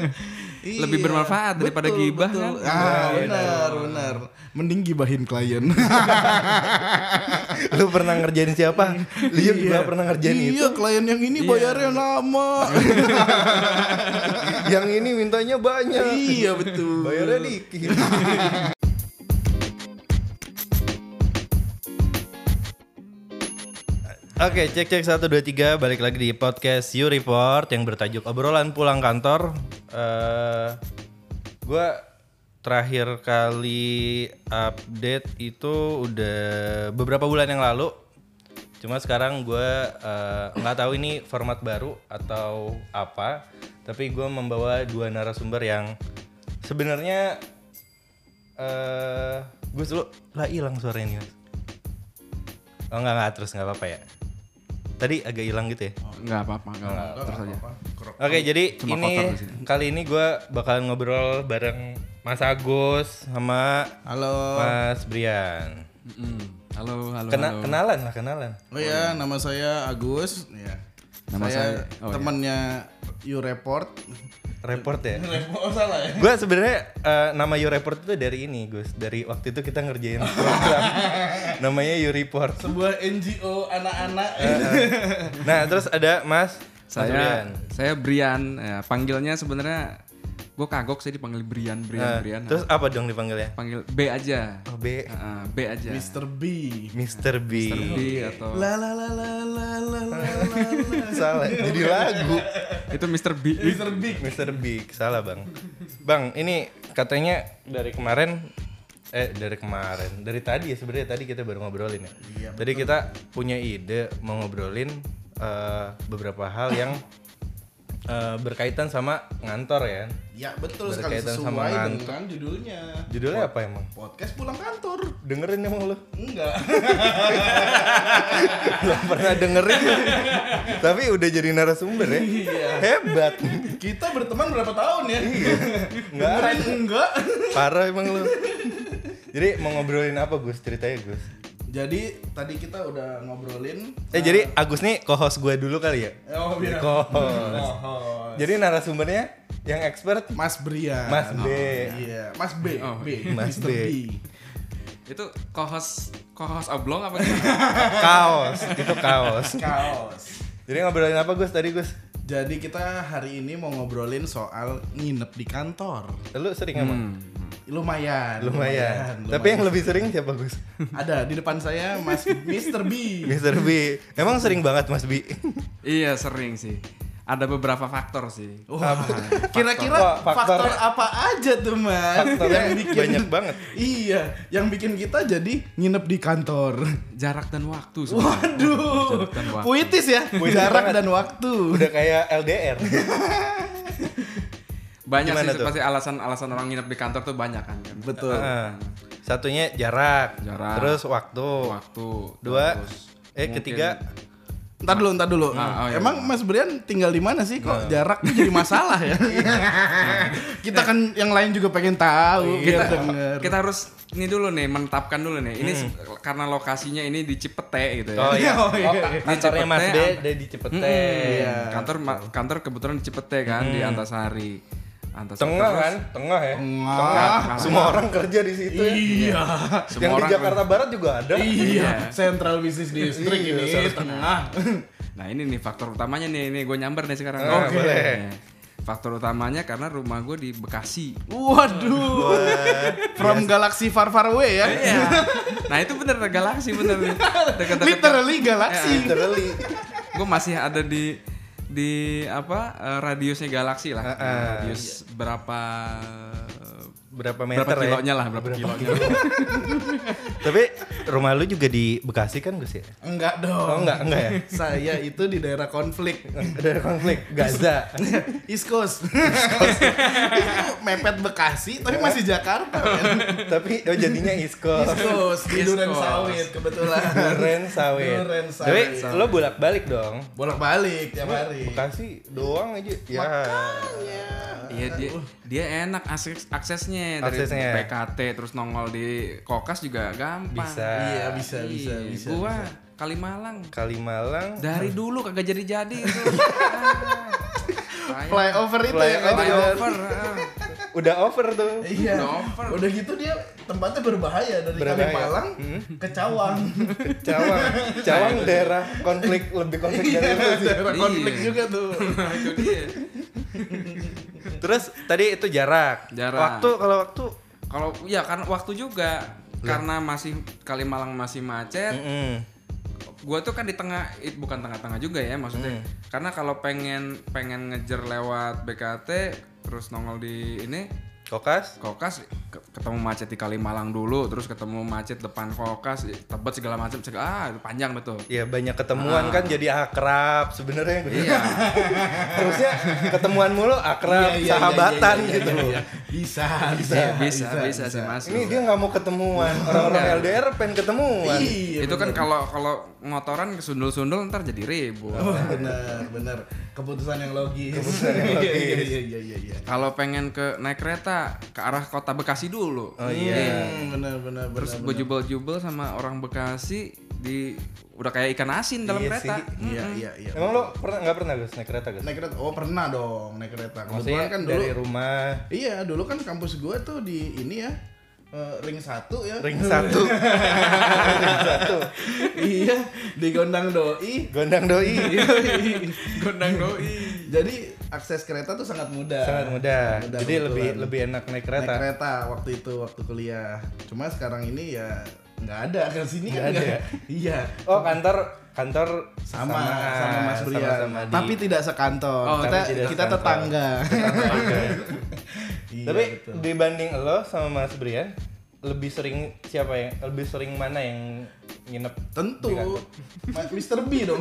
Iya, Lebih bermanfaat daripada gibah, kan? Ah, benar, benar. Mending gibahin klien. Lu pernah ngerjain siapa? Lu juga pernah ngerjain itu. iya, klien yang ini bayarnya lama. Yang ini mintanya banyak. iya, betul. Bayarnya dikit. Oke, cek cek satu dua tiga balik lagi di podcast You Report yang bertajuk obrolan pulang kantor. eh gue terakhir kali update itu udah beberapa bulan yang lalu. Cuma sekarang gue eh, nggak tahu ini format baru atau apa. Tapi gue membawa dua narasumber yang sebenarnya eh gue dulu lah hilang suaranya. Oh enggak enggak terus nggak apa-apa ya. Tadi agak hilang gitu ya. Nggak apa-apa, nggak apa-apa. Terus aja. Oke, jadi Cuma ini kali ini gue bakalan ngobrol bareng Mas Agus sama Halo. Mas Brian. Mm-mm. Halo, halo, Kena, halo. kenalan lah, kenalan. Oh ya, nama saya Agus. Ya. Nama saya, saya- oh, iya. temannya You Report. Report ya. Oh salah ya. gue sebenarnya eh, nama You Report itu dari ini, Gus. Dari waktu itu kita ngerjain program namanya You Report. Sebuah NGO anak-anak. Nah, terus ada Mas Mas Saya Brian. saya Brian, ya, panggilnya sebenarnya gue kagok saya dipanggil Brian, Nah, Brian, Brian. terus apa dong dipanggilnya? panggil B aja. Oh, B. Heeh, B aja. Mr. B. Mr. B. B atau La la la la la la la la. Salah, jadi lagu. itu Mr. B. Mr. B. Mr. Big, salah bang. Bang, ini katanya dari kemarin, eh dari kemarin, dari tadi ya sebenarnya tadi kita baru ngobrolin ya. Iya, tadi kita punya ide mau ngobrolin eh, beberapa hal yang eh, berkaitan sama ngantor ya. Ya betul sekali Berkaitan sesuai sama ngantuk. dengan judulnya. Judulnya apa emang? Podcast pulang kantor. Dengerin emang lu? Enggak. Belum pernah dengerin, tapi udah jadi narasumber ya. Iya. Hebat. Kita berteman berapa tahun ya? Nggak Dengerin enggak? Parah emang lu. Jadi mau ngobrolin apa Gus? Ceritanya Gus. Jadi tadi kita udah ngobrolin. Eh jadi Agus nih co-host gue dulu kali ya? Oh biar. Co-host. Oh, Jadi narasumbernya yang expert Mas Brian. Mas B. Iya, Mas B. Oh, B. Mas Mr. B. B. itu co-host co-host oblong apa gimana? kaos, itu kaos. Kaos. Jadi ngobrolin apa Gus tadi Gus? Jadi kita hari ini mau ngobrolin soal nginep di kantor. Lu sering emang? Hmm. Lumayan. Lumayan. Tapi yang lebih sering siapa Gus? ada di depan saya Mas Mr. B. Mr. B. Emang sering banget Mas B. iya sering sih. Ada beberapa faktor sih. Wah, kira-kira Wah, faktor, faktor- apa aja tuh mas Faktornya yang bikin banyak banget. Iya, yang bikin kita jadi nginep di kantor. Jarak dan waktu. sebenarnya. Waduh, Jarak dan waktu. puitis ya, Puitis jarak banget. dan waktu. Udah kayak LDR. Banyak Gimana sih tuh? pasti alasan-alasan orang nginep di kantor tuh banyak kan. Betul. Ah, Satunya jarak. Jarak. Terus waktu. Waktu. Dua. terus Eh mungkin- ketiga. Ntar dulu, ntar dulu. Ah, oh, iya, Emang Mas Brian tinggal di mana sih kok jaraknya jadi masalah ya? kita kan yang lain juga pengen tahu. kita biar denger. kita harus ini dulu nih menetapkan dulu nih. Ini se- karena lokasinya ini di Cipete gitu ya. Oh iya. Oh, iya. Oh, kantornya Mas B Cipete, ada di Cipete. Iya. Kantor kantor kebetulan di Cipete kan di Antasari. Antasari Tengah kan? Tengah ya? Tengah. Semua orang kerja di situ ya. Iya. Semua yang di orang Jakarta Barat juga ada. Iya, Central Business District Iya, ini tengah. Nah ini nih faktor utamanya nih, nih gue nyamber nih sekarang. Ah, Oke. boleh. Faktor utamanya karena rumah gue di Bekasi. Waduh. From galaxy far far away ya. Iya. nah itu bener galaksi bener nih. Dekat-dekat. Literally galaxy. Literally. Gue masih ada di di apa eh, radiusnya galaksi lah. Ah, Radius berapa Berapa meter berapa ya? kilonya lah, berapa, kilonya. Tapi rumah lu juga di Bekasi kan Gus ya? Enggak dong. Oh enggak, enggak ya? Saya itu di daerah konflik. Ada konflik Gaza. East Coast. itu mepet Bekasi tapi masih Jakarta men. Tapi oh jadinya East Coast. East Coast di Duren. Sawit kebetulan. Duren sawit. Duren Tapi sawit. lo bolak-balik dong. Bolak-balik tiap hari. Bekasi doang aja. Ya. Iya dia dia enak akses aksesnya dari Aksesnya. PKT terus nongol di Kokas juga gampang. Bisa. Iya, bisa bisa Iya, bisa. Gua bisa. Kalimalang Kalimalang. dari dulu kagak jadi-jadi itu. Sayang. Flyover itu ya Flyover. kan? Flyover. ah. Udah over tuh. Iya. Udah over. Udah gitu dia tempatnya berbahaya dari Berbahaya. Kalimalang ke Cawang. Cawang, Cawang daerah konflik lebih konflik dari lu sih. Daerah konflik Iya. juga tuh. Itu dia. Terus tadi itu jarak. Jarak. Waktu kalau waktu Kalau ya kan waktu juga karena masih Kalimalang masih macet. Mm-mm. Gue tuh kan di tengah, bukan tengah-tengah juga ya maksudnya. Karena kalau pengen pengen ngejar lewat BKT terus nongol di ini Kokas. Kokas ketemu macet di Kalimalang dulu, terus ketemu macet depan Kokas, tebet segala macam, segala ah itu panjang betul. Iya banyak ketemuan kan jadi akrab sebenarnya. Iya. Harusnya ketemuan mulu akrab, Iya, iya, sahabatan iya, iya, gitu iya, iya. Bisa, bisa, Iya, bisa, bisa, sih Mas. Ini dia nggak mau ketemuan. Orang-orang LDR pengen ketemuan. Iya, itu kan bener. kalau kalau motoran kesundul-sundul ntar jadi ribut. Oh, benar, benar. Keputusan yang logis. Keputusan yang logis. Iya, iya, iya, iya, iya. Kalau pengen ke naik kereta ke arah kota Bekasi dulu. Oh iya. Hmm, benar, benar, benar. Terus gue jubel-jubel sama orang Bekasi di udah kayak ikan asin dalam Iya kereta. sih. Iya, iya, iya. Emang lo pernah nggak pernah Gus naik kereta Gus? Naik kereta? Oh, pernah dong naik kereta. Maksudnya Kebetulan kan dulu. dari rumah Iya, dulu kan kampus gua tuh di ini ya. eh, ring satu ya. ring satu, ring satu, iya, di Gondang Doi. gondang doi, Gondang doi. Jadi akses kereta tuh sangat mudah. sangat mudah. Mudah, Jadi lebih lebih enak naik naik kereta. kereta waktu itu waktu kuliah. Cuma sekarang ini ya nggak ada ke sini Nggak kan ada nggak- ya? Iya. Oh kantor kantor Sama sama, Mas Brian. sama-sama di- Tapi tidak sekantor. Oh, kita tidak kita sekantor. tetangga. Iya, Tapi betul. dibanding lo sama Mas Brian, lebih sering siapa yang lebih sering mana yang nginep? Tentu Mr. B dong.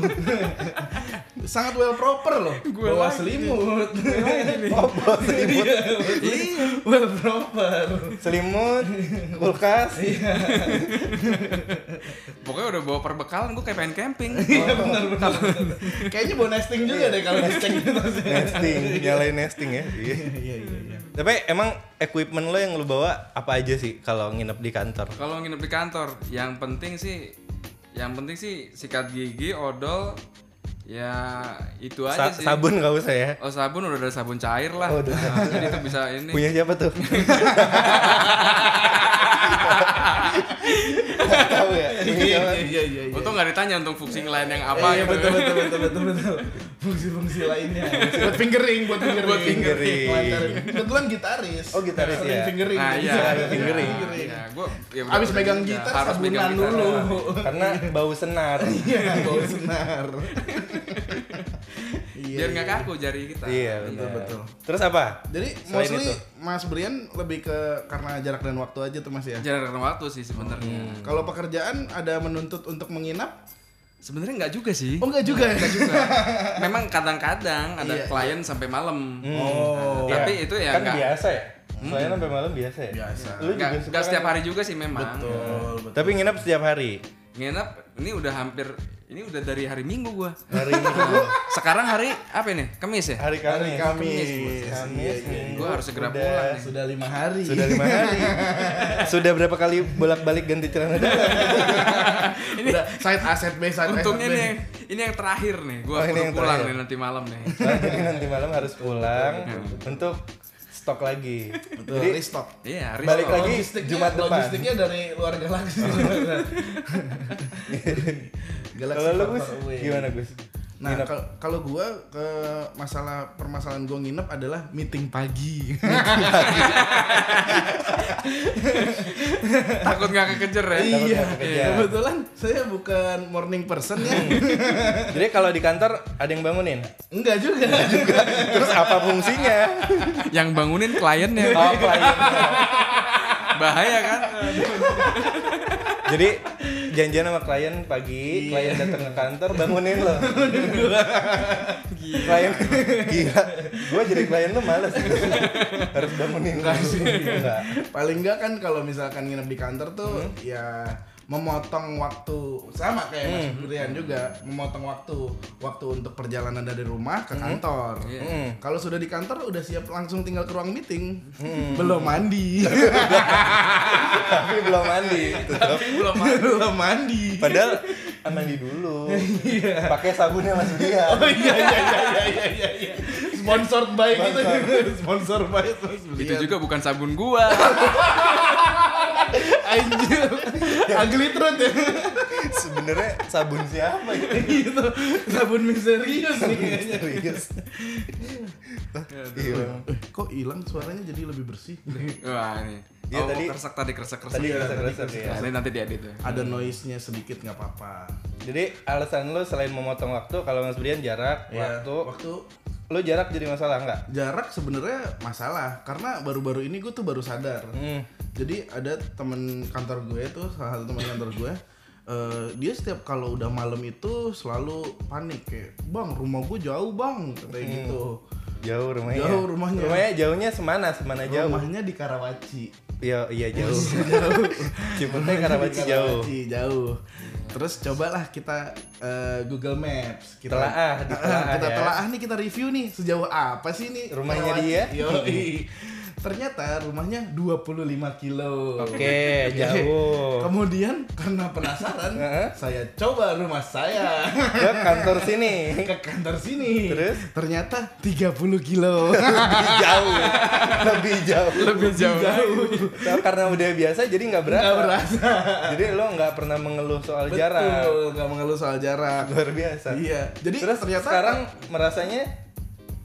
Sangat well proper loh. Bawa selimut. Bawa selimut, Iya, well proper. selimut, kulkas. Iya. Pokoknya udah bawa perbekalan gue kayak pengen camping. Iya benar benar. Kayaknya bawa nesting juga deh kalau dicek gitu. nesting, nyalain nesting ya. Iya. Iya iya iya. Tapi emang equipment lo yang lo bawa apa aja sih kalau nginep di kantor? Kalau nginep di kantor, yang penting sih yang penting sih sikat gigi, odol, ya itu aja Sa- sih. sabun gak usah ya? Oh sabun udah ada sabun cair lah. Oh, udah. Nah, jadi itu bisa ini. Punya siapa tuh? Tahu ya. Iya siapa? iya iya. iya. Untung nggak ditanya untuk fungsi lain yang Iya, apa iya, gitu. betul betul betul betul betul. Fungsi-fungsi lainnya. Buat fingering, buat fingering. Buat fingering. Kebetulan gitaris. Oh, gitaris ya. fingering. Nah iya, fingering. Iya, gua ya udah- Abis megang gitar harus sabunan megang gitar. dulu. Karena bau senar. Iya, bau senar. Biar nggak kaku jari kita. Iya, betul, betul. betul. Terus apa? Jadi Selain mostly itu? Mas Brian lebih ke karena jarak dan waktu aja tuh Mas ya. Jarak waktu sih sebenarnya. Hmm. Kalau pekerjaan ada menuntut untuk menginap? Sebenarnya nggak juga sih. Oh enggak juga ya? Nggak juga. Memang kadang-kadang ada Iya, klien sampai malam. Oh. Nah, tapi itu ya kan nggak biasa ya. Selain sampai malam biasa ya. Biasa. Lu juga nggak suka nggak setiap kan? hari juga sih memang. Betul, betul. Tapi nginep setiap hari. Nginep ini udah hampir ini udah dari hari Minggu gua. Hari Minggu, Sekarang hari apa ini? Kamis ya? hari Hari Kamis. Kamis. Kamis, Iya, iya, Minggu. Gua harus segera Udah- pulang nih. Sudah lima hari. Sudah lima hari. Sudah berapa kali bolak-balik ganti celana dalam? Udah side asset B, side Untungnya B. ini yang ini yang terakhir nih. Gua Oh, ini yang pulang terakhir. nih nanti malam nih. Nah, jadi nanti malam harus pulang untuk stok lagi. Betul, Jadi restock. Iya, hari Balik lagi Logistiknya- Jumat depan. Logistiknya dari luar galaksi. Galaksi kalau lu gimana Gus? Nah, kalau gua ke masalah permasalahan gua nginep adalah meeting pagi. Takut nggak kekejar ya? iya, kekejar. kebetulan saya bukan morning person ya. Jadi kalau di kantor ada yang bangunin. Enggak juga. Terus apa fungsinya? Yang bangunin kliennya. Oh, kliennya. Bahaya kan? Jadi janjian sama klien pagi, klien datang ke kantor bangunin lo. klien gila. Gua jadi klien lu males. Harus bangunin. Enggak. Paling enggak kan kalau misalkan nginep di kantor tuh ya memotong waktu sama kayak Mas Brian juga memotong waktu waktu untuk perjalanan dari rumah ke kantor. Iya. Hmm. Kalau sudah di kantor udah siap langsung tinggal ke ruang meeting. Belum mandi. Tapi belum mandi. Tetap. Belum Belum mandi. Padahal mandi dulu. Pakai sabunnya Mas Dia. Oh iya iya iya iya iya iya. Sponsored by gitu. Sponsor by Mas Itu juga bukan sabun gua. Anjir. Ugly truth ya. Sebenarnya sabun siapa gitu? gitu. Sabun misterius nih kayaknya. Serius. Hilang. Eh, kok hilang suaranya jadi lebih bersih? Wah ini. Iya, oh, tadi- keresek tadi keresek keresek. Tadi Iya, kerasa-kerasa tadi ya. Nah, ini nanti diedit ya. Ada noise-nya sedikit nggak apa-apa. Jadi alasan lu selain memotong waktu kalau Mas Brian jarak Ya, waktu waktu lu jarak jadi masalah nggak? jarak sebenarnya masalah karena baru-baru ini gue tuh baru sadar. Hmm. Jadi ada temen kantor gue tuh salah satu teman kantor gue eh, dia setiap kalau udah malam itu selalu panik kayak bang rumah gue jauh bang kayak gitu Jauh rumahnya. Jauh rumahnya. Rumahnya jauhnya semana? Semana jauh. rumahnya di Karawaci Iya, iya jauh. jauh. Cipete Karawaci jauh. Jauh terus cobalah kita eh, Google Maps kita Telaah, ditelaah kita ya. telaah nih kita review nih sejauh apa sih nih Rumahnya Karawaci? dia? Yoi. ternyata rumahnya 25 kilo Oke, jauh. Kemudian karena penasaran, saya coba rumah saya Ke kantor sini. ke kantor sini. Terus? ternyata 30 kilo. Lebih jauh. Lebih jauh. Lebih jauh. Nah, karena udah biasa jadi nggak berasa. Nggak berasa. Jadi lo nggak pernah mengeluh soal jarak. Betul, nggak mengeluh soal jarak. Luar biasa. Iya. Jadi Terus ternyata sekarang merasanya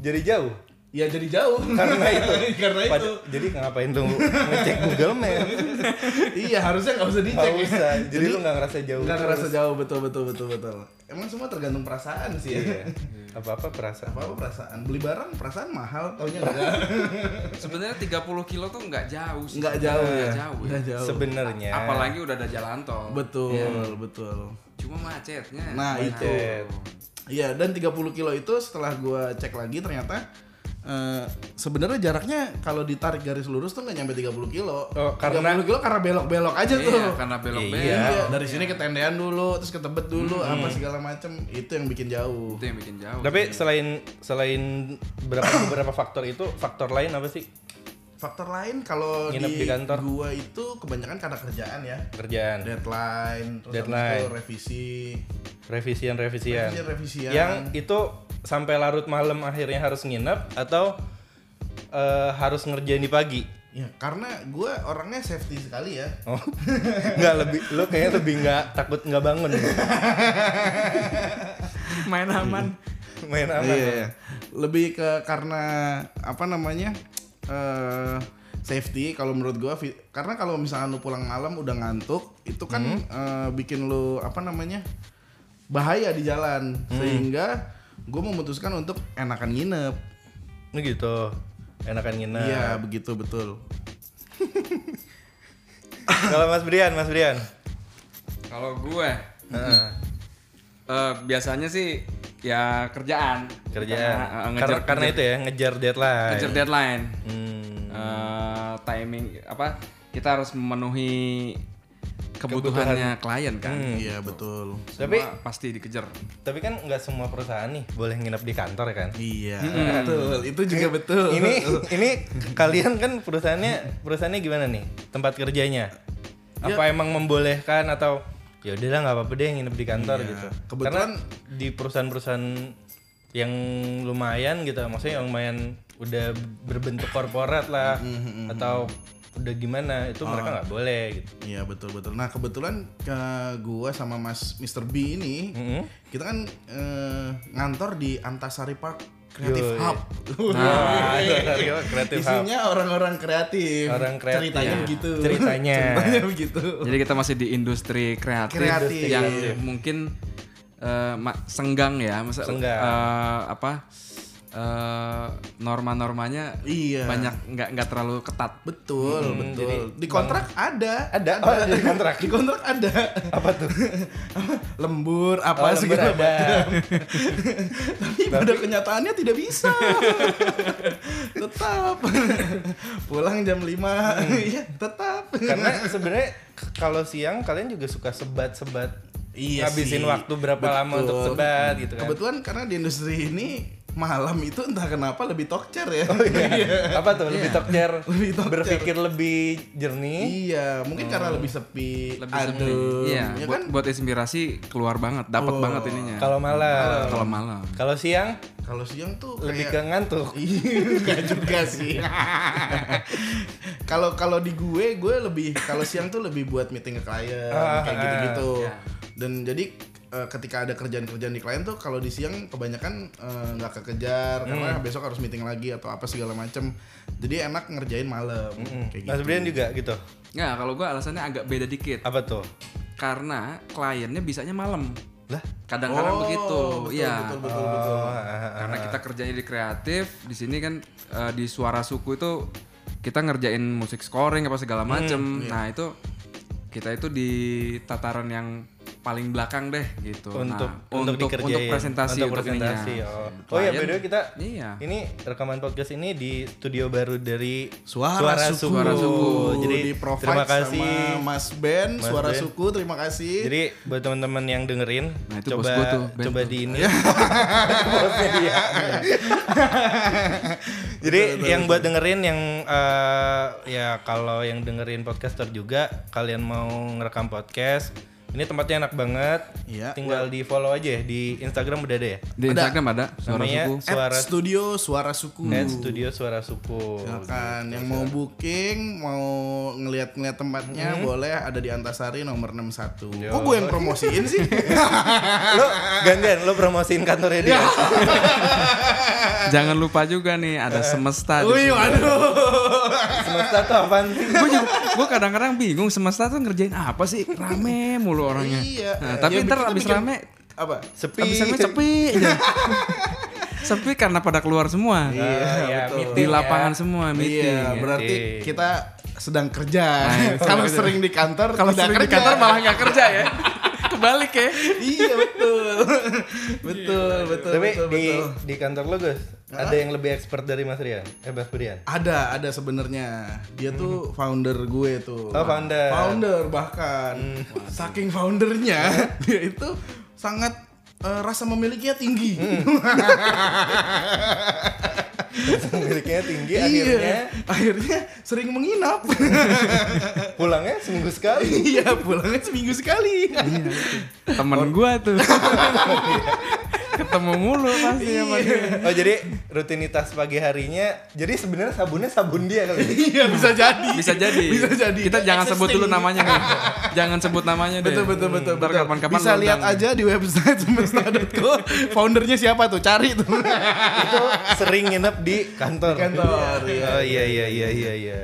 jadi jauh. Ya jadi jauh. Karena itu. karena itu. Jadi ngapain lu ngecek Google Maps? iya, harusnya nggak usah dicek. Nggak usah. Jadi lu nggak ngerasa jauh. Nggak ngerasa jauh betul betul betul betul. Emang semua tergantung perasaan sih ya. Iya. Apa-apa perasaan. Apa apa perasaan? Beli barang perasaan mahal, taunya enggak. Sebenarnya 30 kilo tuh nggak jauh sih. Enggak jauh ya. Nggak jauh. ya. Nggak jauh. Sebenarnya. Apalagi udah ada jalan tol. Betul, Iya. betul. Cuma macetnya. Nah, Macet. Iya, dan 30 kilo itu setelah gua cek lagi ternyata eh, sebenarnya jaraknya kalau ditarik garis lurus tuh nggak nyampe 30 kilo. Oh, karena- 30 kilo karena belok-belok aja tuh. Iya, karena belok-belok. Iya. Iya, dari sini ke tendean dulu, terus ke tebet dulu, apa segala macem itu yang bikin jauh. Itu yang bikin jauh. Tapi selain selain beberapa beberapa faktor itu, faktor lain apa sih? Faktor lain kalau di, di kantor. gua itu kebanyakan karena kerjaan ya. Kerjaan, Deadline, terus Deadline. itu revisi, revisian-revisian. revisian-revisian. Yang itu sampai larut malam akhirnya harus nginep atau eh, harus ngerjain di pagi? Ya, karena gue orangnya safety sekali ya. Oh, nggak lebih, lo kayaknya lebih nggak takut nggak bangun, main aman. main aman. Iya, lebih ke karena apa namanya eh safety kalau menurut gua fi- karena kalau misalnya lu pulang malam udah ngantuk itu kan eh, bikin lu apa namanya bahaya di jalan sehingga gue memutuskan untuk enakan nginep. Ini gitu, enakan nginep. Iya begitu betul. Kalau Mas Brian, Mas Brian. Kalau gue Heeh. Eh, biasanya sih ya kerjaan. kerjaan. Karena, Karena, ngejar, karena itu ya ngejar deadline. ngejar deadline. Hmm. Eh, timing apa? Kita harus memenuhi kebutuhannya klien kan. Iya betul. Tapi Semua pasti dikejar. tapi kan nggak semua perusahaan nih boleh nginep di kantor kan. Iya betul. Itu juga betul. Ini ini kalian kan perusahaannya perusahaannya gimana nih tempat kerjanya? Apa emang membolehkan atau ya udahlah nggak apa-apa deh nginep di kantor Iya. gitu. Kebetulan- Karena di perusahaan-perusahaan yang lumayan gitu, maksudnya yang lumayan udah berbentuk korporat lah atau udah gimana itu mereka nggak boleh gitu. Iya betul betul. Nah kebetulan ke gua sama Mas Mr. B ini Mm-mm. kita kan eh, ngantor di Antasari Park Creative Yoi. Hub. Nah, kreatif hub. Isinya orang-orang kreatif. Orang kreatif. Ceritanya Ya. begitu. Ceritanya. Ceritanya begitu. Jadi kita masih di industri kreatif, Kreatif. yang mungkin eh, ma- senggang ya, masa Senggang. eh, apa eh, norma-normanya Iya. banyak nggak nggak terlalu ketat. Betul, Hmm, betul. jadi di kontrak ada. Ada, oh, ada di kontrak. Di kontrak ada. Apa tuh? Lembur Oh, apa lembur segala macam. Tapi pada kenyataannya tidak bisa. tetap. Pulang jam 5. Iya, tetap. Karena sebenarnya kalau siang kalian juga suka sebat-sebat Iya ngabisin sih. waktu berapa lama Betul. untuk sebat gitu kan. Kebetulan karena di industri ini malam itu entah kenapa lebih tokcer ya. Apa tuh? Lebih Iya. tokcer, Lebih tokcer. berpikir lebih jernih. iya, mungkin karena lebih sepi, lebih adem, sepi. Iya, ya buat, kan? buat inspirasi keluar banget, dapat banget ininya. Kalau malam. Kalau malam. Kalau siang Kalau siang tuh lebih kayak ke ngantuk. Iya, Enggak juga sih. Kalau kalau di gue, gue lebih kalau siang tuh lebih buat meeting ke klien Ah, kayak ah, gitu-gitu. ya. Dan jadi eh, ketika ada kerjaan-kerjaan di klien tuh kalau di siang kebanyakan eh, nggak kekejar karena Hmm. besok harus meeting lagi atau apa segala macem. Jadi enak ngerjain malam kayak Mas gitu. Brian juga gitu. Nggak, kalau gue alasannya agak beda dikit. Apa tuh? Karena kliennya bisanya malam. Lah? Kadang-kadang Oh, begitu. betul, Iya. betul, betul, betul. Oh, ah, ah, Karena kita kerjanya di kreatif, di sini kan eh, di suara suku itu kita ngerjain musik scoring apa segala macem. Nah itu kita itu di tataran yang paling belakang deh gitu. untuk nah, untuk, untuk, dikerjain. presentasi untuk untuk presentasi. Oh. oh ya, by the way kita Iya. ini rekaman podcast ini di studio baru dari Suara, suku. Suara Suku. Jadi di terima kasih. sama Mas Ben, Mas Suara Ben. Suku, terima kasih. Jadi buat teman-teman yang dengerin, Nah, itu coba tuh, Ben coba tuh. di ini. Jadi yang buat dengerin yang eh, ya kalau yang dengerin podcaster juga kalian mau ngerekam podcast, ini tempatnya enak banget. Iya. Tinggal di follow aja ya. di Instagram udah ada ya. Di Instagram ada suara Namanya suku. At Suara Studio Suara Suku. At Studio Suara Suku. Silakan yang mau booking, mau ngeliat-ngeliat tempatnya boleh ada di Antasari nomor 61. Kok gue yang promosiin sih? lo gantian lo promosiin kantornya dia. Jangan lupa juga nih ada semesta. Wih, waduh. Semesta tuh apaan sih? gue juga gue kadang-kadang bingung semesta tuh ngerjain apa sih rame mulu orangnya Iya. Nah, tapi Ya, ntar abis bikin- rame Apa? Sepi. abis rame sepi aja sepi karena pada keluar semua Iya, iya, betul. meeting di ya. lapangan semua meeting Iya, berarti Meeting. kita sedang kerja. Kalau sering di kantor kalau tidak sering di kerja. kantor malah nggak kerja ya kebalik ya iya betul. betul, betul, Tapi betul, di betul. di kantor lo Gus, ada yang lebih expert dari Mas Rian? Eh Mas Brian? Ada, ada sebenarnya. Dia tuh founder gue tuh. Oh, founder. Hmm. Founder bahkan. Saking foundernya, dia itu sangat eh, rasa memilikinya tinggi. Hmm. Miliknya tinggi akhirnya Iya, akhirnya sering menginap. pulangnya seminggu sekali. iya, pulangnya seminggu sekali. temen gua tuh ketemu mulu pasti sama dia Oh jadi rutinitas pagi harinya, jadi sebenarnya sabunnya sabun dia kali. iya, bisa jadi. bisa jadi Bisa jadi. kita jangan sebut dulu Existing. namanya nih jangan sebut namanya deh Betul betul betul. Betul. kapan-kapan Bisa lu lihat aja di website semesta.co. Foundernya siapa tuh? Cari tuh. Itu sering nginep di kantor. kantor, iya. Oh iya iya iya iya iya.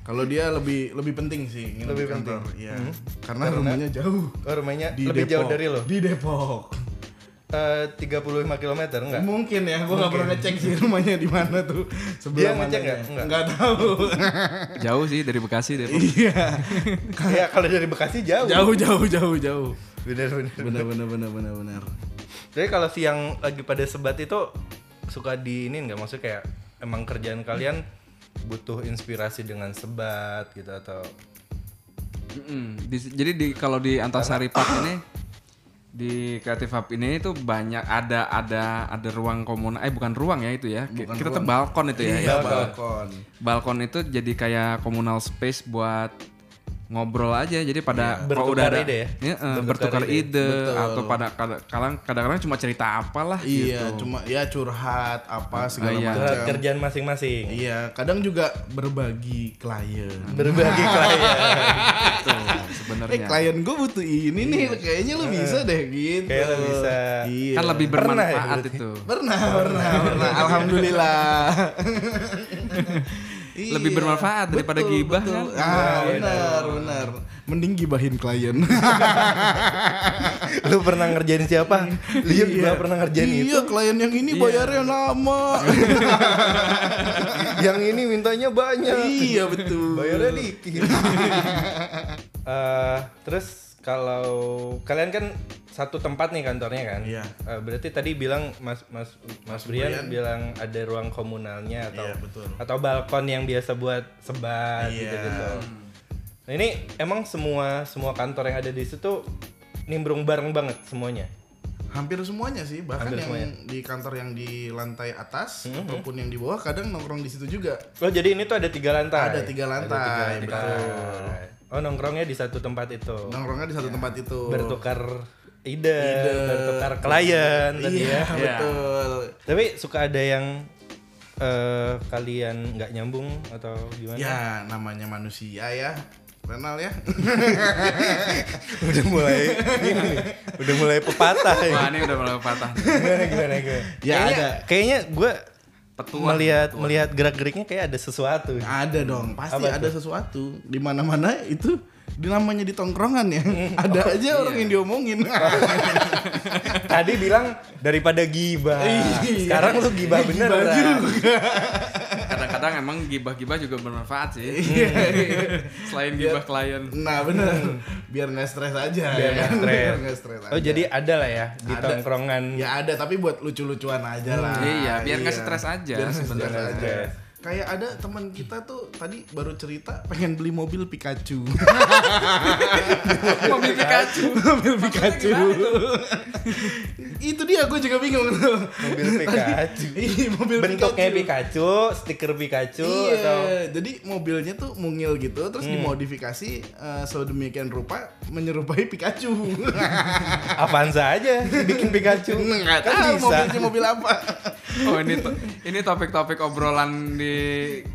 Kalau dia lebih lebih penting sih nginep Lebih di kantor. penting. Iya. Karena rumahnya jauh. Oh rumahnya Di lebih Depok. jauh dari lo? Di Depok. Eh 35 km enggak? Mungkin ya, gua nggak pernah ngecek sih rumahnya di mana tuh. Dia Sebelah ngecek mananya. nggak? Nggak. Nggak tahu. jauh sih dari Bekasi deh Iya. ya kalau dari Bekasi jauh. Jauh jauh jauh jauh. Bener bener. Benar benar benar benar benar. Jadi kalau siang lagi pada sebat itu suka di ini nggak maksudnya kayak emang kerjaan kalian butuh inspirasi dengan sebat gitu atau Mm-mm. Di- jadi di kalau di Antasari Park ini di Creative Hub ini itu banyak ada ada ada ruang komunal eh bukan ruang ya itu ya Bukan kita tuh balkon itu ya Iya, ya. balkon. balkon itu jadi kayak communal space buat ngobrol aja jadi pada kalau Bertukar udah ada ide ya? Iya, eh, Bertukar bertukar ide. ide, Betul. atau pada kadang kadang-kadang cuma cerita apalah Iya, gitu. cuma ya curhat apa segala iya. macam. Curhat kerjaan masing-masing Iya, kadang juga berbagi klien. berbagi klien Gitu, Eh sebenarnya klien gue butuh ini nih, kayaknya lu bisa deh gitu. Kayak lu bisa. Iya. kan lebih Pernah ya bermanfaat itu Pernah, pernah, pernah. Alhamdulillah. Iya, Lebih bermanfaat daripada betul, gibah betul. kan? Ah, benar, benar. Mending gibahin klien. lu pernah ngerjain siapa dia juga pernah ngerjain itu Iya, klien yang ini bayarnya lama. yang ini mintanya banyak iya, betul. bayarnya dikit Eh, terus kalau kalian kan satu tempat nih kantornya kan Iya. Eh, berarti tadi bilang mas mas mas, Brian, Brian. bilang ada ruang komunalnya atau Iya, betul. atau balkon yang biasa buat sebat Iya. gitu gitu nah ini emang semua semua kantor yang ada di situ nimbrung bareng banget semuanya Hampir semuanya sih, bahkan Hampir yang semuanya. Hmm, di kantor yang di lantai atas ataupun yang di bawah kadang nongkrong di situ juga. Oh jadi ini tuh ada tiga lantai. Ada tiga lantai, betul. Oh nongkrongnya di satu tempat itu. Nongkrongnya di satu tempat itu. Bertukar ide, bertukar klien tadi Iya, ya. betul. Tapi suka ada yang eh, kalian nggak nyambung atau gimana? Ya, namanya manusia ya. Renal ya. udah mulai ini udah mulai pepatah ya. Wah ini udah mulai patah. gimana gimana gimana? Ya, kayaknya, ada. Kayaknya gue Petuah, melihat melihat gerak geriknya kayak ada sesuatu. ada dong, pasti Apa ada sesuatu. Di mana-mana itu di namanya di tongkrongan ya. ada aja orang yang diomongin. Tadi bilang daripada gibah. Iya. Sekarang lu gibah bener. Kadang-kadang emang gibah-gibah juga bermanfaat sih. Iya. Selain gibah klien. nah, bener. Biar nggak stres aja. Biar ya nggak kan? stres. Biar nggak stres aja. Oh jadi ada lah ya di Ada. tongkrongan. Ya ada, tapi buat lucu-lucuan aja lah. Iya, biar nggak stres aja Biar nggak stres sebenarnya. aja. Kayak ada teman kita tuh tadi baru cerita pengen beli mobil Pikachu. Mobil Pikachu. mobil Pikachu. Itu dia gue juga bingung tuh. Mobil Pikachu. Iya, mobil Bentuknya Pikachu, stiker Pikachu Iya, atau jadi mobilnya tuh mungil gitu, terus Hmm. dimodifikasi eh, sedemikian rupa menyerupai Pikachu. Avanza aja bikin Pikacu. Nggak Kan tahu bisa. mobilnya mobil apa. Oh ini to- ini topik-topik obrolan di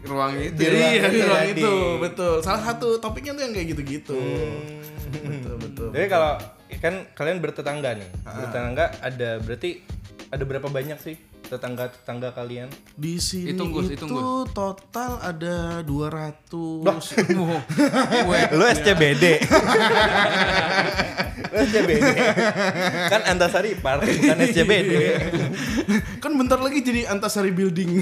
ruang itu. Di ruang iya, di ruang itu, betul. Salah satu topiknya tuh yang kayak gitu-gitu. Hmm. Betul, betul. Jadi kalau kan kalian bertetangga nih, bertetangga ada berarti ada berapa banyak sih tetangga-tetangga kalian? Di sini Hitung, Gus, itu Gus. total ada 200. Wow. Gue- Lu SCBD. Lu SCBD. kan Antasari Park bukan SCBD. kan bentar lagi jadi Antasari Building.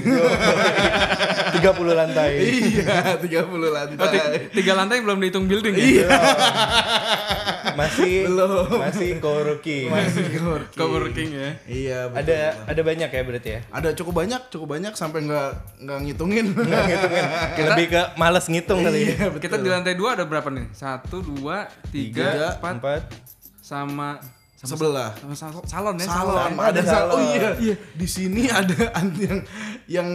30 lantai. iya, 30 Oh, lantai. ti- tiga lantai belum dihitung building ya? Iya. Masih Belum. masih co-working. Masih Coworking ya. Iya, betul. Ada ada banyak ya berarti ya. Ada cukup banyak, cukup banyak sampai nggak nggak ngitungin. Lebih ke males ngitung kali ya. Iya, betul. Kita di lantai dua ada berapa nih? Satu, dua, tiga, Tiga, empat, Empat. sama sama Sebelah. sama sal- salon ya salon, Ada ada salon. Oh salon. iya, iya. Di sini ada an- yang yang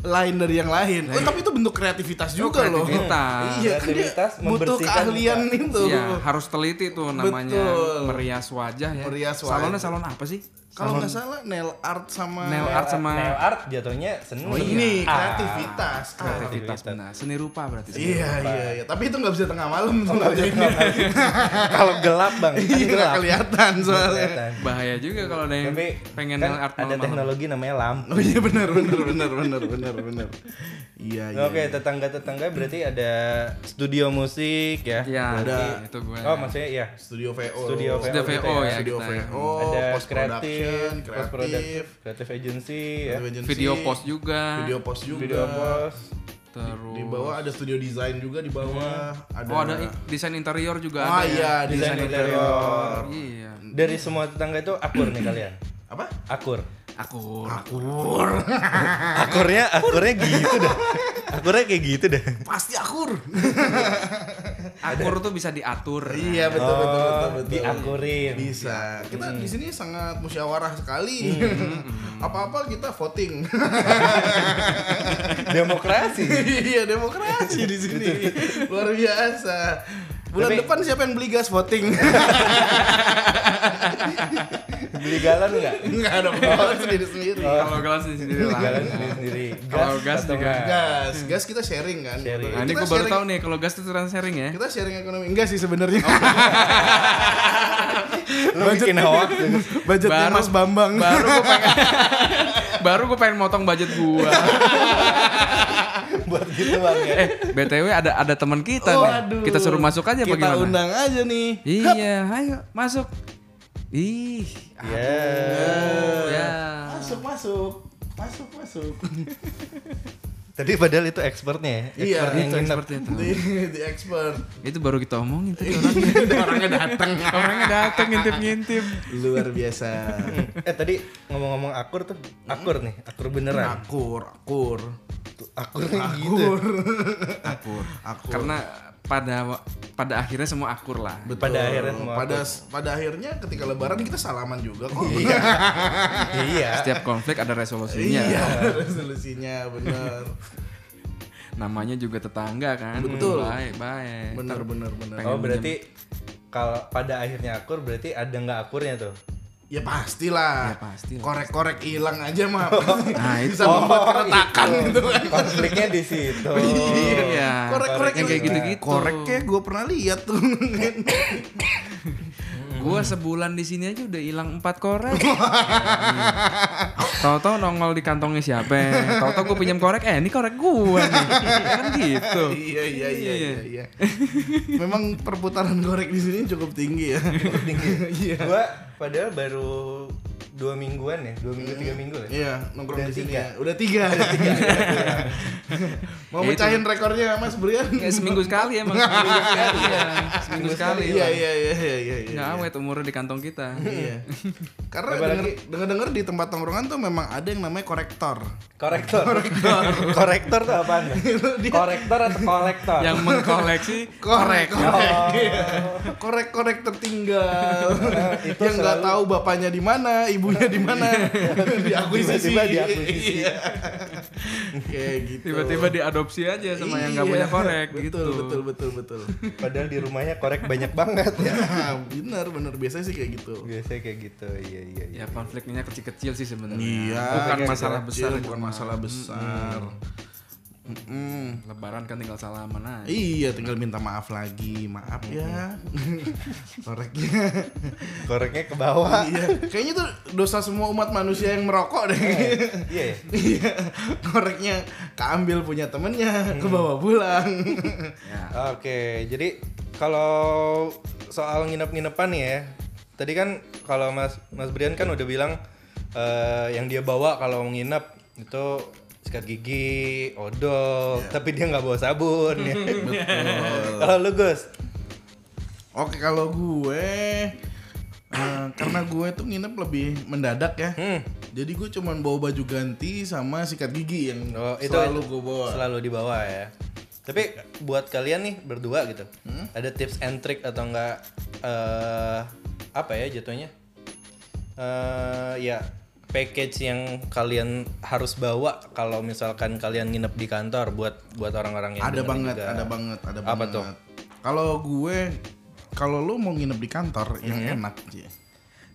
lain dari yang lain. Oh, tapi itu bentuk kreativitas juga loh. kreativitas. Iya, kan Kreativitas butuh membersihkan keahlian itu. Iya, harus teliti tuh namanya Betul. merias wajah ya. Merias Salonnya salon apa sih? Kalau nggak salah nail art sama Nail art sama Nail art jatuhnya seni. Oh, ini Ah. kreativitas. kreativitas benar. Seni rupa berarti. Iya, iya, iya. Tapi itu nggak bisa tengah malam sebenarnya. Kalau gelap bang, kan Iya, gelap. kelihatan soalnya. Kelihatan. Bahaya juga kalau ada yang Tapi pengen kan nail art ada malam-malam. teknologi namanya lampu. Oh iya benar benar benar benar benar benar. Iya iya. Oke, tetangga-tetangga berarti ada studio musik ya. Iya, ada. itu gue. Oh, maksudnya ya. Studio VO. Studio VO. Studio gitu VO ya Studio. VO, ada post kreatif, post kreatif, kreatif agency ya. agency, Video post juga. Video post juga. Video post. Terus Di bawah ada studio desain juga di bawah. Ada Oh, ada desain interior juga Oh ada. iya, ya. Desain desain interior. interior. Iya. Dari semua tetangga itu akur nih kalian. Apa? Akur. Akur. Akur. Akurnya akurnya gitu dah. Akurnya kayak gitu dah. Pasti akur. Akur tuh bisa diatur. iya betul betul betul betul. Diakurin. Bisa. Kita di sini sangat musyawarah sekali. Apa-apa kita voting. Demokrasi. iya demokrasi di sini. Luar biasa. Bulan Tapi- depan siapa yang beli gas voting? Beli galon enggak? Enggak ada apa sendiri sendiri. Kalau sini Beli lah. galon sendiri-sendiri. Kalau gas juga. Gas, gas kita sharing kan. Sharing. Nah, ini gue baru tahu nih kalau gas itu trans sharing ya. Kita sharing ekonomi enggak sih sebenarnya. Lu bikin hoax. Budgetnya Baru- Mas Bambang. Baru gue pengen baru gue pengen motong budget gua. buat gitu bang ya. eh, BTW ada ada teman kita Oh, nih. aduh. Kita suruh masuk aja Kita bagaimana? undang aja nih. Iya, ayo masuk. Ih, Ya. ya. Masuk, masuk. Masuk, masuk. Tadi padahal itu expertnya ya. Iya, Expert yang itu nginep. Seperti itu. di, di expert. Itu baru kita omongin tadi orangnya. Orangnya datang. Orangnya datang ngintip-ngintip. Luar biasa. Eh tadi ngomong-ngomong akur tuh, akur nih, akur beneran. Akur, akur. Tuh, Akurnya gitu. Akur. Akur. Akur. Karena pada pada akhirnya semua akur lah. Betul. Pada akhirnya semua pada pada akhirnya ketika lebaran kita salaman juga kok. iya. Setiap konflik ada resolusinya. Iya, resolusinya bener. Namanya juga tetangga kan. Betul. Baik, baik. Bener bener bener. Oh berarti kalau pada akhirnya akur berarti ada nggak akurnya tuh? Ya pastilah. Ya, pastilah. Korek-korek hilang aja mah. Nah, itu. bisa membuat keretakan itu. gitu kan. Konfliknya di situ. Iya. Korek-korek Yang kayak gitu-gitu. Koreknya gue pernah lihat tuh. Gua sebulan di sini aja udah hilang empat korek. Tahu-tahu nongol di kantongnya siapa? Tahu-tahu gue pinjam korek, eh ini korek gua nih. kan gitu. iya iya iya iya. iya. Memang perputaran korek di sini cukup tinggi ya. tinggi. Iya. Gua padahal baru dua mingguan ya, dua minggu tiga minggu lah. Iya, nongkrong Udah di sini tiga. ya. Udah tiga. Udah tiga. Mau Ya, mecahin rekornya Mas Brian. Ya, seminggu sekali emang. Seminggu sekali. Iya, seminggu sekali. Iya iya iya iya iya. iya. Nggak awet umurnya di kantong kita. Iya. Karena denger, lagi? denger-denger di tempat tongkrongan tuh memang ada yang namanya korektor. Korektor. Korektor tuh apaan? Korektor atau kolektor? Yang mengkoleksi Korek, korek. Oh. Iya. Korek-korek tertinggal. Itu yang nggak tahu bapaknya di mana, ibunya di mana. Diakuisisi. Tiba-tiba diakuisisi. Iya. Kayak gitu. tiba-tiba diadopsi aja sama yang nggak Iya. punya korek betul, gitu. Betul, betul, betul, Padahal di rumahnya korek banyak banget ya. bener, bener. Biasanya sih kayak gitu. Biasanya kayak gitu. Iya iya iya. Ya konfliknya kecil-kecil sih sebenarnya. Iya, Bukan masalah kecil, besar. bukan masalah besar. Mm-mm. Lebaran kan tinggal salaman aja. Iya, tinggal minta maaf lagi. Maaf ya. Koreknya. Koreknya ke bawah. iya, kayaknya tuh dosa semua umat manusia yang merokok deh. Iya. ya? Iya, koreknya keambil punya temennya, kebawa pulang. Ya. Oke, jadi kalau soal nginep-nginepan nih ya, tadi kan kalau Mas Mas Brian kan udah bilang eh, yang dia bawa kalau nginep itu sikat gigi, odol, tapi dia nggak bawa sabun ya. Kalau lu Gus, Oke, kalau gue eh, karena gue tuh nginep lebih mendadak ya. hmm, Jadi gue cuman bawa baju ganti sama sikat gigi yang oh, itu selalu gue bawa. selalu dibawa ya. Tapi buat kalian nih berdua gitu, ada tips and trick atau enggak eh apa ya jatuhnya? eh ya package yang kalian harus bawa kalau misalkan kalian nginep di kantor buat buat orang-orang yang ada banget, juga. ada banget, ada Apa banget. tuh? Kalau gue kalau lu mau nginep di kantor yang enak aja.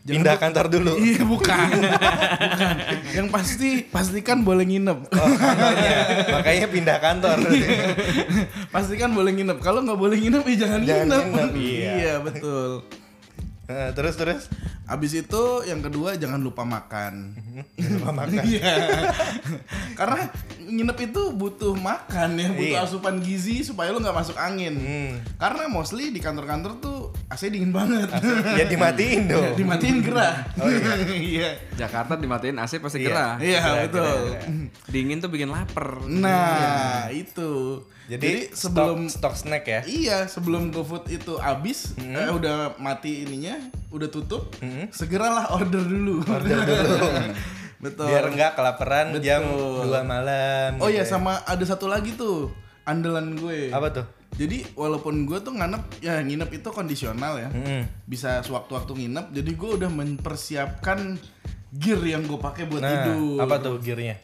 Pindah kantor dulu. Iya bukan. bukan. Yang pasti pastikan boleh nginep. Oh. Makanya pindah kantor. pastikan boleh nginep. Kalau nggak boleh nginep ya jangan, Jangan nginep. nginep, iya. betul. Nah, terus terus Abis itu yang kedua jangan lupa makan. lupa makan. Iya. Karena nginep itu butuh makan ya, butuh Iya. asupan gizi supaya lu nggak masuk angin. Hmm. Karena mostly di kantor-kantor tuh AC dingin banget. Ya dimatiin dong. Dimatiin gerah. iya. Jakarta dimatiin AC pasti Iya. gerah. Iya, Gerah, betul. gerah, Dingin tuh bikin lapar. Nah, itu. Jadi, sebelum stok, stok snack ya. Iya, sebelum GoFood itu habis, eh, udah mati ininya, udah tutup, segeralah order dulu. Order dulu. Betul. Biar enggak kelaparan jam Betul. 2 malam. Oh gitu ya, sama ada satu lagi tuh andalan gue. Apa tuh? Jadi walaupun gue tuh nginep, ya nginep itu kondisional ya, Hmm. bisa sewaktu-waktu nginep. Jadi gue udah mempersiapkan gear yang gue pakai buat Nah, tidur. apa tuh gearnya?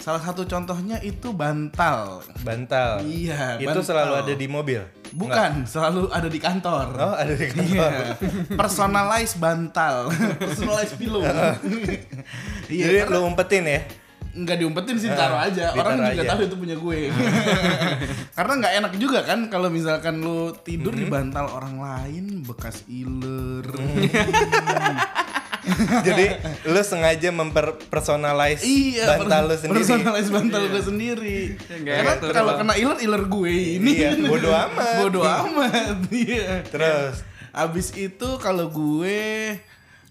Salah satu contohnya itu bantal. Bantal. Iya, Itu bantal. selalu ada di mobil. Bukan, selalu ada di kantor. Oh, ada di kantor. Iya, personalize bantal, personalize pillow. iya, Jadi karena lu umpetin ya. nggak diumpetin sih, taruh aja. Orang ditaruh juga aja. tahu itu punya gue. karena nggak enak juga kan kalau misalkan lu tidur di bantal orang lain bekas iler. Jadi lu sengaja memperpersonalize iya, bantal lu sendiri. personalize bantal gue sendiri. nggak Karena enak tuh kalau kena iler, iler gue ini. Iya, bodo amat. bodo amat. Iya. Terus Abis itu kalau gue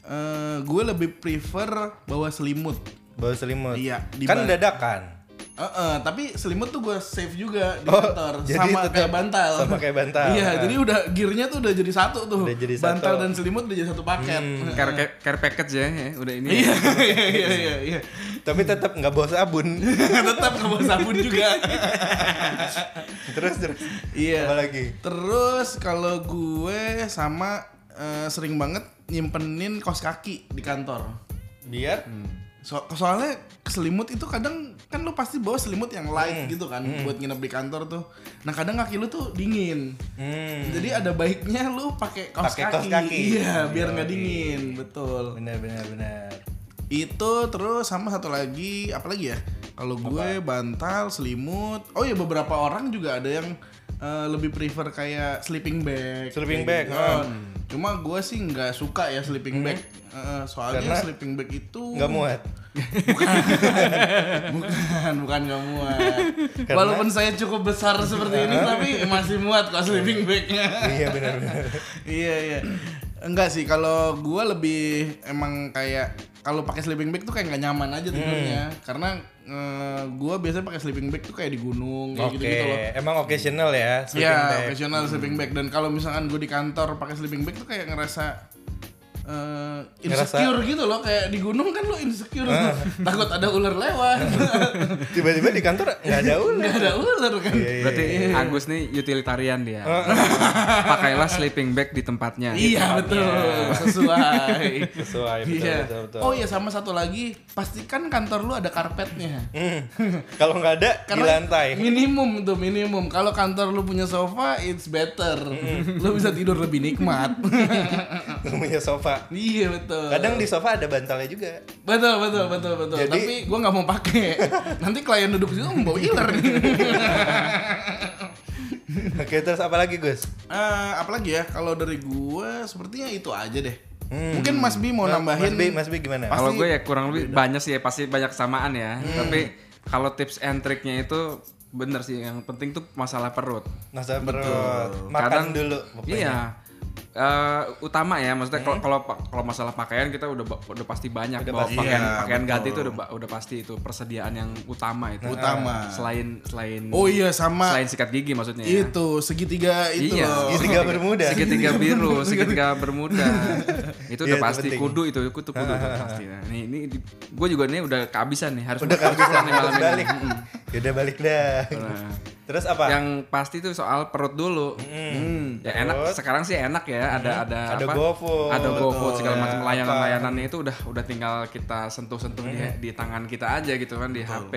eh, gue lebih prefer bawa selimut. bawa selimut. Iya, kan dadakan. Eh, eh, tapi selimut tuh gue save juga di Oh, kantor jadi sama kayak bantal. sama kayak bantal. Iya, Ah. jadi udah gearnya tuh udah jadi satu tuh. Udah jadi bantal satu. dan selimut udah jadi satu paket. Care, care, care package ya, ya. udah ini. Iya, iya, iya, iya, iya. Tapi tetap nggak bawa sabun. Tetap nggak bawa sabun juga. terus terus. Iya. Apa lagi? Terus kalau gue sama eh, sering banget nyimpenin kaos kaki di kantor. Biar So- soalnya selimut itu kadang kan lu pasti bawa selimut yang light gitu kan buat nginep di kantor tuh. Nah kadang kaki lu tuh dingin. hmm. Jadi ada baiknya lu pakai kaos, Pakai kaki. kaos kaki. Iya, biar nggak dingin, betul. benar benar benar. Itu terus sama satu lagi apa lagi ya? Kalau gue bantal, selimut. Oh ya beberapa orang juga ada yang eh, lebih prefer kayak sleeping bag. Sleeping bag, gitu. Cuma gue sih nggak suka ya sleeping bag. Eh, soalnya Karena sleeping bag itu Nggak muat. bukan bukan nggak muat. Walaupun saya cukup besar seperti ini tapi masih muat kok sleeping bagnya. iya benar benar. iya iya. Enggak sih kalau gua lebih emang kayak kalau pakai sleeping bag tuh kayak nggak nyaman aja tidurnya karena eh, gua biasanya pakai sleeping bag tuh kayak di gunung kayak Oke, gitu-gitu loh. emang occasional ya sleeping Iya, bag. occasional sleeping bag dan kalau misalkan gue di kantor pakai sleeping bag tuh kayak ngerasa eh, insecure gitu loh kayak di gunung kan lo insecure Ah. takut ada ular lewat Tiba-tiba di kantor nggak ada ular. nggak ada ular kan Iya, iya. Berarti Agus nih utilitarian dia. Pakailah sleeping bag di tempatnya. iya betul sesuai Sesuai betul, iya betul, betul. oh iya sama satu lagi pastikan kantor lu ada karpetnya Hmm. Kalau nggak ada di Karena lantai. minimum tuh minimum kalau kantor lu punya sofa it's better Hmm. lu bisa tidur lebih nikmat punya sofa. Iya betul Kadang di sofa ada bantalnya juga. Betul betul betul betul. Jadi- Tapi gue nggak mau pakai. Nanti klien duduk situ membawa iler nih. Oke, terus apa lagi, Gus? Eh, apalagi ya kalau dari gue sepertinya itu aja deh. Mungkin Mas Bi mau Nah, nambahin. Mas B, Mas B gimana? Pasti Kalau gue ya kurang lebih banyak sih ya pasti banyak kesamaan ya. Tapi kalau tips and triknya itu bener sih yang penting tuh masalah perut. Nasa perut. Makan Kadang- dulu. pokoknya. Iya. Eh, utama ya maksudnya kalau kalau kalau masalah pakaian kita udah udah pasti banyak Udah bahwa pasti. pakaian Iya, pakaian betul. ganti itu udah udah pasti itu persediaan yang utama itu. Utama. Selain selain Oh iya sama selain sikat gigi maksudnya. ya. itu segitiga itu Iya. loh. Segitiga bermuda. segitiga biru, segitiga bermuda. itu Iya, udah itu pasti penting. kudu itu, itu kudu, kudu itu pasti. Nah, ini ini gue juga nih udah kehabisan nih, harus Udah kehabisan nih malam ini. Yaudah balik dah. Nah, Terus apa? yang pasti tuh soal perut dulu. Hmm. Ya enak, sekarang sih enak ya, ada ada Ada apa? GoFood. Ada GoFood segala Ya, macam layanan-layanannya itu udah udah tinggal kita sentuh-sentuh di, di tangan kita aja gitu kan di HP.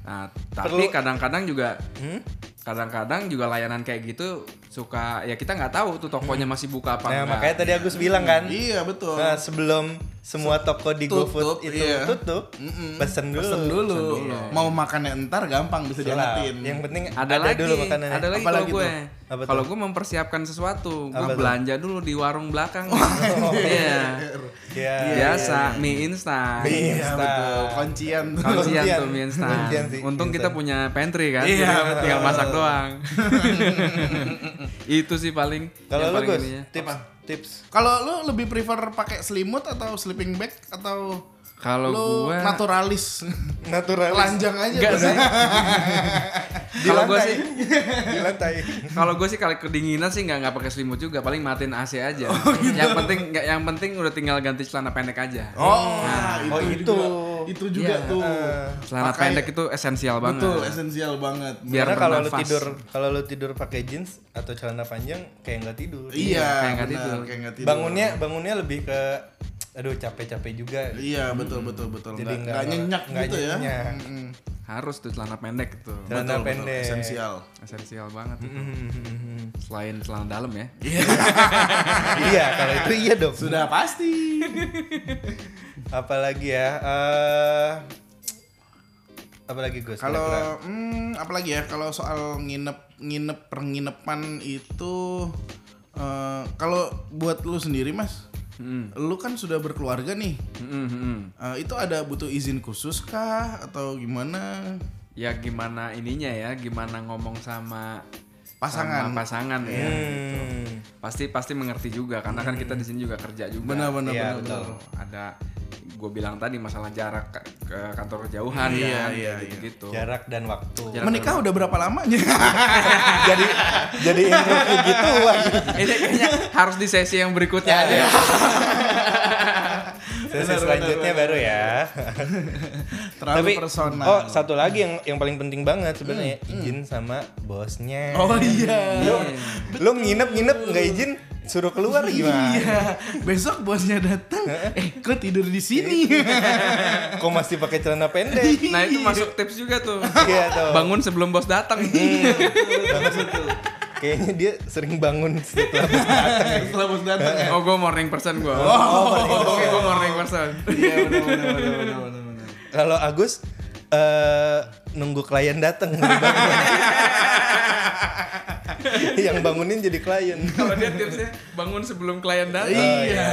Nah, tapi kadang-kadang juga Hmm? kadang-kadang juga layanan kayak gitu suka ya kita nggak tahu tuh tokonya masih buka apa Nah, enggak. makanya tadi Agus bilang kan. Iya betul. Nah, sebelum semua toko di Tutup, GoFood itu iya. tutup, pesen dulu. Pesen dulu. Mau makannya entar gampang bisa diangetin. Yang penting ada, lagi dulu makanannya. ada lagi kalau gue kalau gue mempersiapkan sesuatu gue belanja dulu di warung belakang iya Ya. biasa mie instan Mie Iya instan. betul. Kuncian. Kuncian tuh mie instan untung kita punya pantry kan Iya, tinggal masak doang itu sih paling Kalau yang lu Gus, tips tips. Kalau lu lebih prefer pakai selimut atau sleeping bag atau Kalau gua- naturalis? Naturalis. Telanjang aja. enggak sih Di kalau gue lantai. sih di lantai. kalau gue sih kalau kedinginan sih nggak nggak pakai selimut juga paling matiin AC aja yang penting nggak yang penting udah tinggal ganti celana pendek aja Oh, itu, Oh, itu. juga. Itu juga Iya. tuh. celana Pakai- pendek itu esensial banget Betul, esensial banget. Biar Karena kalau lu tidur kalau lu tidur pakai jeans atau celana panjang kayak nggak tidur. Iya, kayak nggak benar, tidur. kayak nggak tidur. Bangunnya bangunnya lebih ke aduh capek-capek juga. Iya, betul betul betul. Jadi Nggak, nyenyak nggak gitu ya. nyenyak. Mm-mm. harus tuh celana pendek itu Celana Betul, betul, pendek. Esensial. esensial banget itu. Hmm. selain celana dalam ya iya, kalau itu iya dong. Sudah pasti. Apalagi ya? eh apalagi Gus? kira-kira? Kalau hmm, apalagi ya kalau soal nginep nginep penginapan itu eh, kalau buat lu sendiri Mas, Mm-mm. lu kan sudah berkeluarga nih. Mm-mm, mm-mm. Eh, itu ada butuh izin khusus kah atau gimana? ya gimana ininya ya gimana ngomong sama Pasangan. sama pasangan ya gitu. Hmm. pasti pasti mengerti juga karena kan kita di sini juga kerja juga Benar benar Iya, benar. benar. ada gue bilang tadi masalah jarak ke, ke kantor kejauhan Iya, ya iya, gitu, gitu. Jarak dan waktu. Jarak Menikah udah berapa lamanya? jadi jadi interview gitu ini kayaknya harus di sesi yang berikutnya aja Sesi selanjutnya baru ya. Terlalu Tapi personal. oh satu lagi yang yang paling penting banget sebenarnya izin sama bosnya. Oh iya. Lu, lu nginep-nginep nggak izin suruh keluar gimana? Iya. Besok bosnya datang. Eh, kok tidur di sini? Kok masih pakai celana pendek? Nah itu masuk tips juga tuh. Iya tuh. Bangun sebelum bos datang. Kayaknya dia sering bangun setelah bos datang. Setelah bos datang ya. Oh gue morning person gue. Oh, Oke gue morning person. Iya. Kalau Agus eh nunggu klien datang. yang bangunin jadi klien. Kalau dia tipsnya bangun sebelum klien datang. Iya.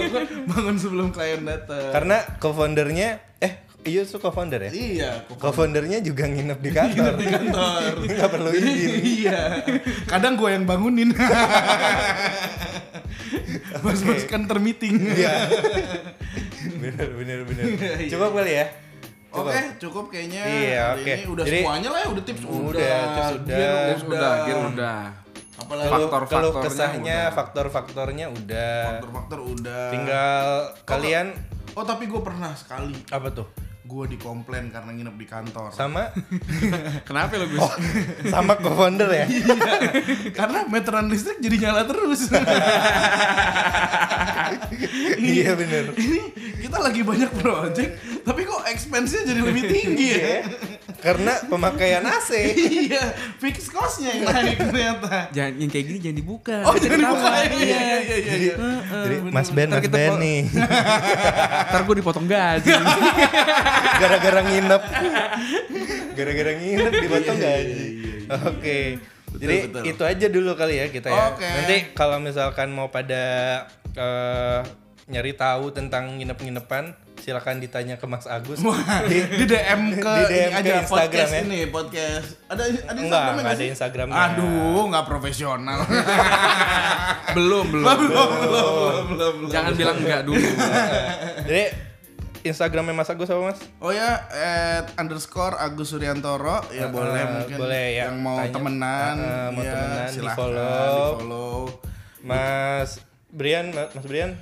Bangun sebelum klien datang. Karena co-foundernya eh iya su co-founder ya? Iya, Co-foundernya juga nginep di kantor. di kantor. Nggak perlu izin. iya. Kadang gue yang bangunin. Bos-bos kan termeeting. Iya. bener bener bener. Cukup kali ya. Oke, cukup kayaknya. Iya, oke. Ini udah Jadi- semuanya lah ya, udah tips udah. Udah, tips udah. gear Tips udah, gear udah. Apalagi Kalau Faktor-faktornya kalau kesahnya, faktor-faktornya udah. faktor-faktor udah. Tinggal kalian Oh, tapi gue pernah sekali. apa tuh? Gue dikomplain karena nginep di kantor. Sama Kenapa lo Gus? sama co-founder ya? karena meteran listrik jadi nyala terus. iya bener. Ini kita lagi banyak project, tapi kok expense-nya jadi lebih tinggi ya? Karena pemakaian AC. iya, fix cost-nya yang naik ternyata. Jangan yang kayak gini jangan dibuka. Oh, Nanti jadi buka ketahuan. iya, iya, iya, iya, iya. Jadi Mas Ben, Ntar Mas Ben po- nih. Ntar gue dipotong gaji. Gara-gara nginep. Gara-gara nginep dipotong Iya, iya, gaji. iya, Oke. Jadi betul. itu aja dulu kali ya kita ya. Oke. Nanti kalau misalkan mau pada eh, nyari tahu tentang nginep-nginepan, silakan ditanya ke Mas Agus. di, di DM ke Di DM ini ke aja Instagram podcast ya? ini podcast ada ada Enggak, Instagramnya enggak ada sih? Instagramnya. Aduh, nggak profesional. belum, belum. belum, belum, belum, belum, belum. Jangan bilang enggak dulu. Jadi Instagramnya Mas Agus apa Mas? Oh ya, at underscore Agus Suryantoro ya boleh mungkin boleh ya, yang mau tanya. temenan, Uh, uh, mau ya, temenan, silahkan di-follow. di-follow. Mas Brian, Ma- Mas Brian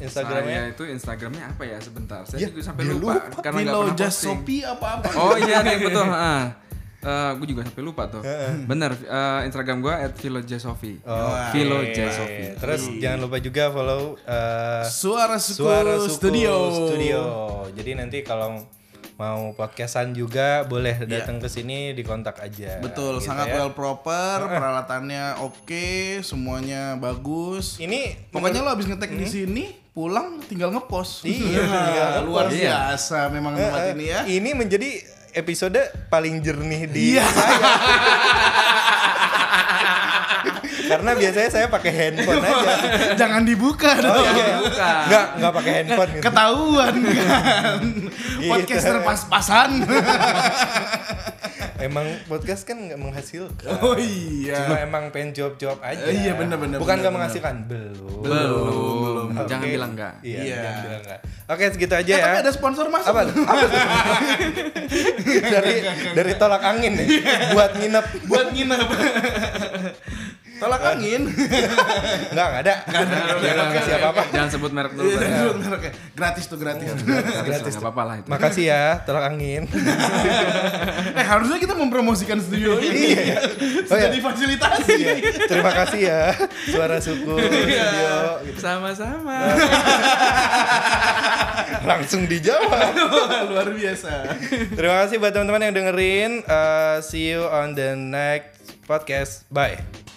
Instagramnya? Saya itu Instagramnya apa ya sebentar. Saya Ya, juga sampai lupa, lupa. karena nggak pernah Just posting. Shopee apa apa. Oh iya nih betul. Ah. gue juga sampai lupa tuh. Bener, eh, Instagram gue at @philojasofi. Oke. Philo Jasofi. Terus jangan lupa juga follow eh, Suara Suku, Suara Suku Studio. Studio. Jadi nanti kalau mau podcastan juga boleh datang ke sini dikontak aja. Betul, gitu sangat ya. well proper, peralatannya oke, semuanya bagus. Ini Pokoknya lo abis ngetek di sini, pulang tinggal ngepost. Iya, tinggal luar biasa memang tempat Eh, ini ya. Ini menjadi episode paling jernih di Iya. saya. Karena biasanya saya pakai handphone aja. Jangan dibuka Oh dong. iya, Bukan. Enggak, enggak pakai handphone gitu. Ketahuan kan. Gitu. Podcaster pas-pasan. Emang podcast kan nggak menghasilkan. oh iya. Cuma emang pengen jawab-jawab aja. Eh, iya, bener, bener, Bukan bener, nggak bener. menghasilkan, belum. Belum. Oke. Jangan bilang enggak. Iya, Iya. jangan bilang enggak. Oke, segitu aja Eh, ya. tapi ada sponsor masuk. apa? Apa dari dari tolak angin nih buat nginep. Buat nginep. Tolak angin. Enggak, enggak ada. Enggak ada. Jangan kasih apa-apa. Jangan sebut merek dulu. Iya, Bang. sebut mereknya. Gratis tuh gratis. Gratis, nggak apa-apa lah itu. Makasih ya, tolak angin. eh harusnya kita mempromosikan studio ini. Iya. Oh, Sudah iya. difasilitasi. Iya. Terima kasih ya, suara suku studio. gitu. Sama-sama. Langsung dijawab. Luar biasa. Terima kasih buat teman-teman yang dengerin. Uh, see you on the next podcast. Bye.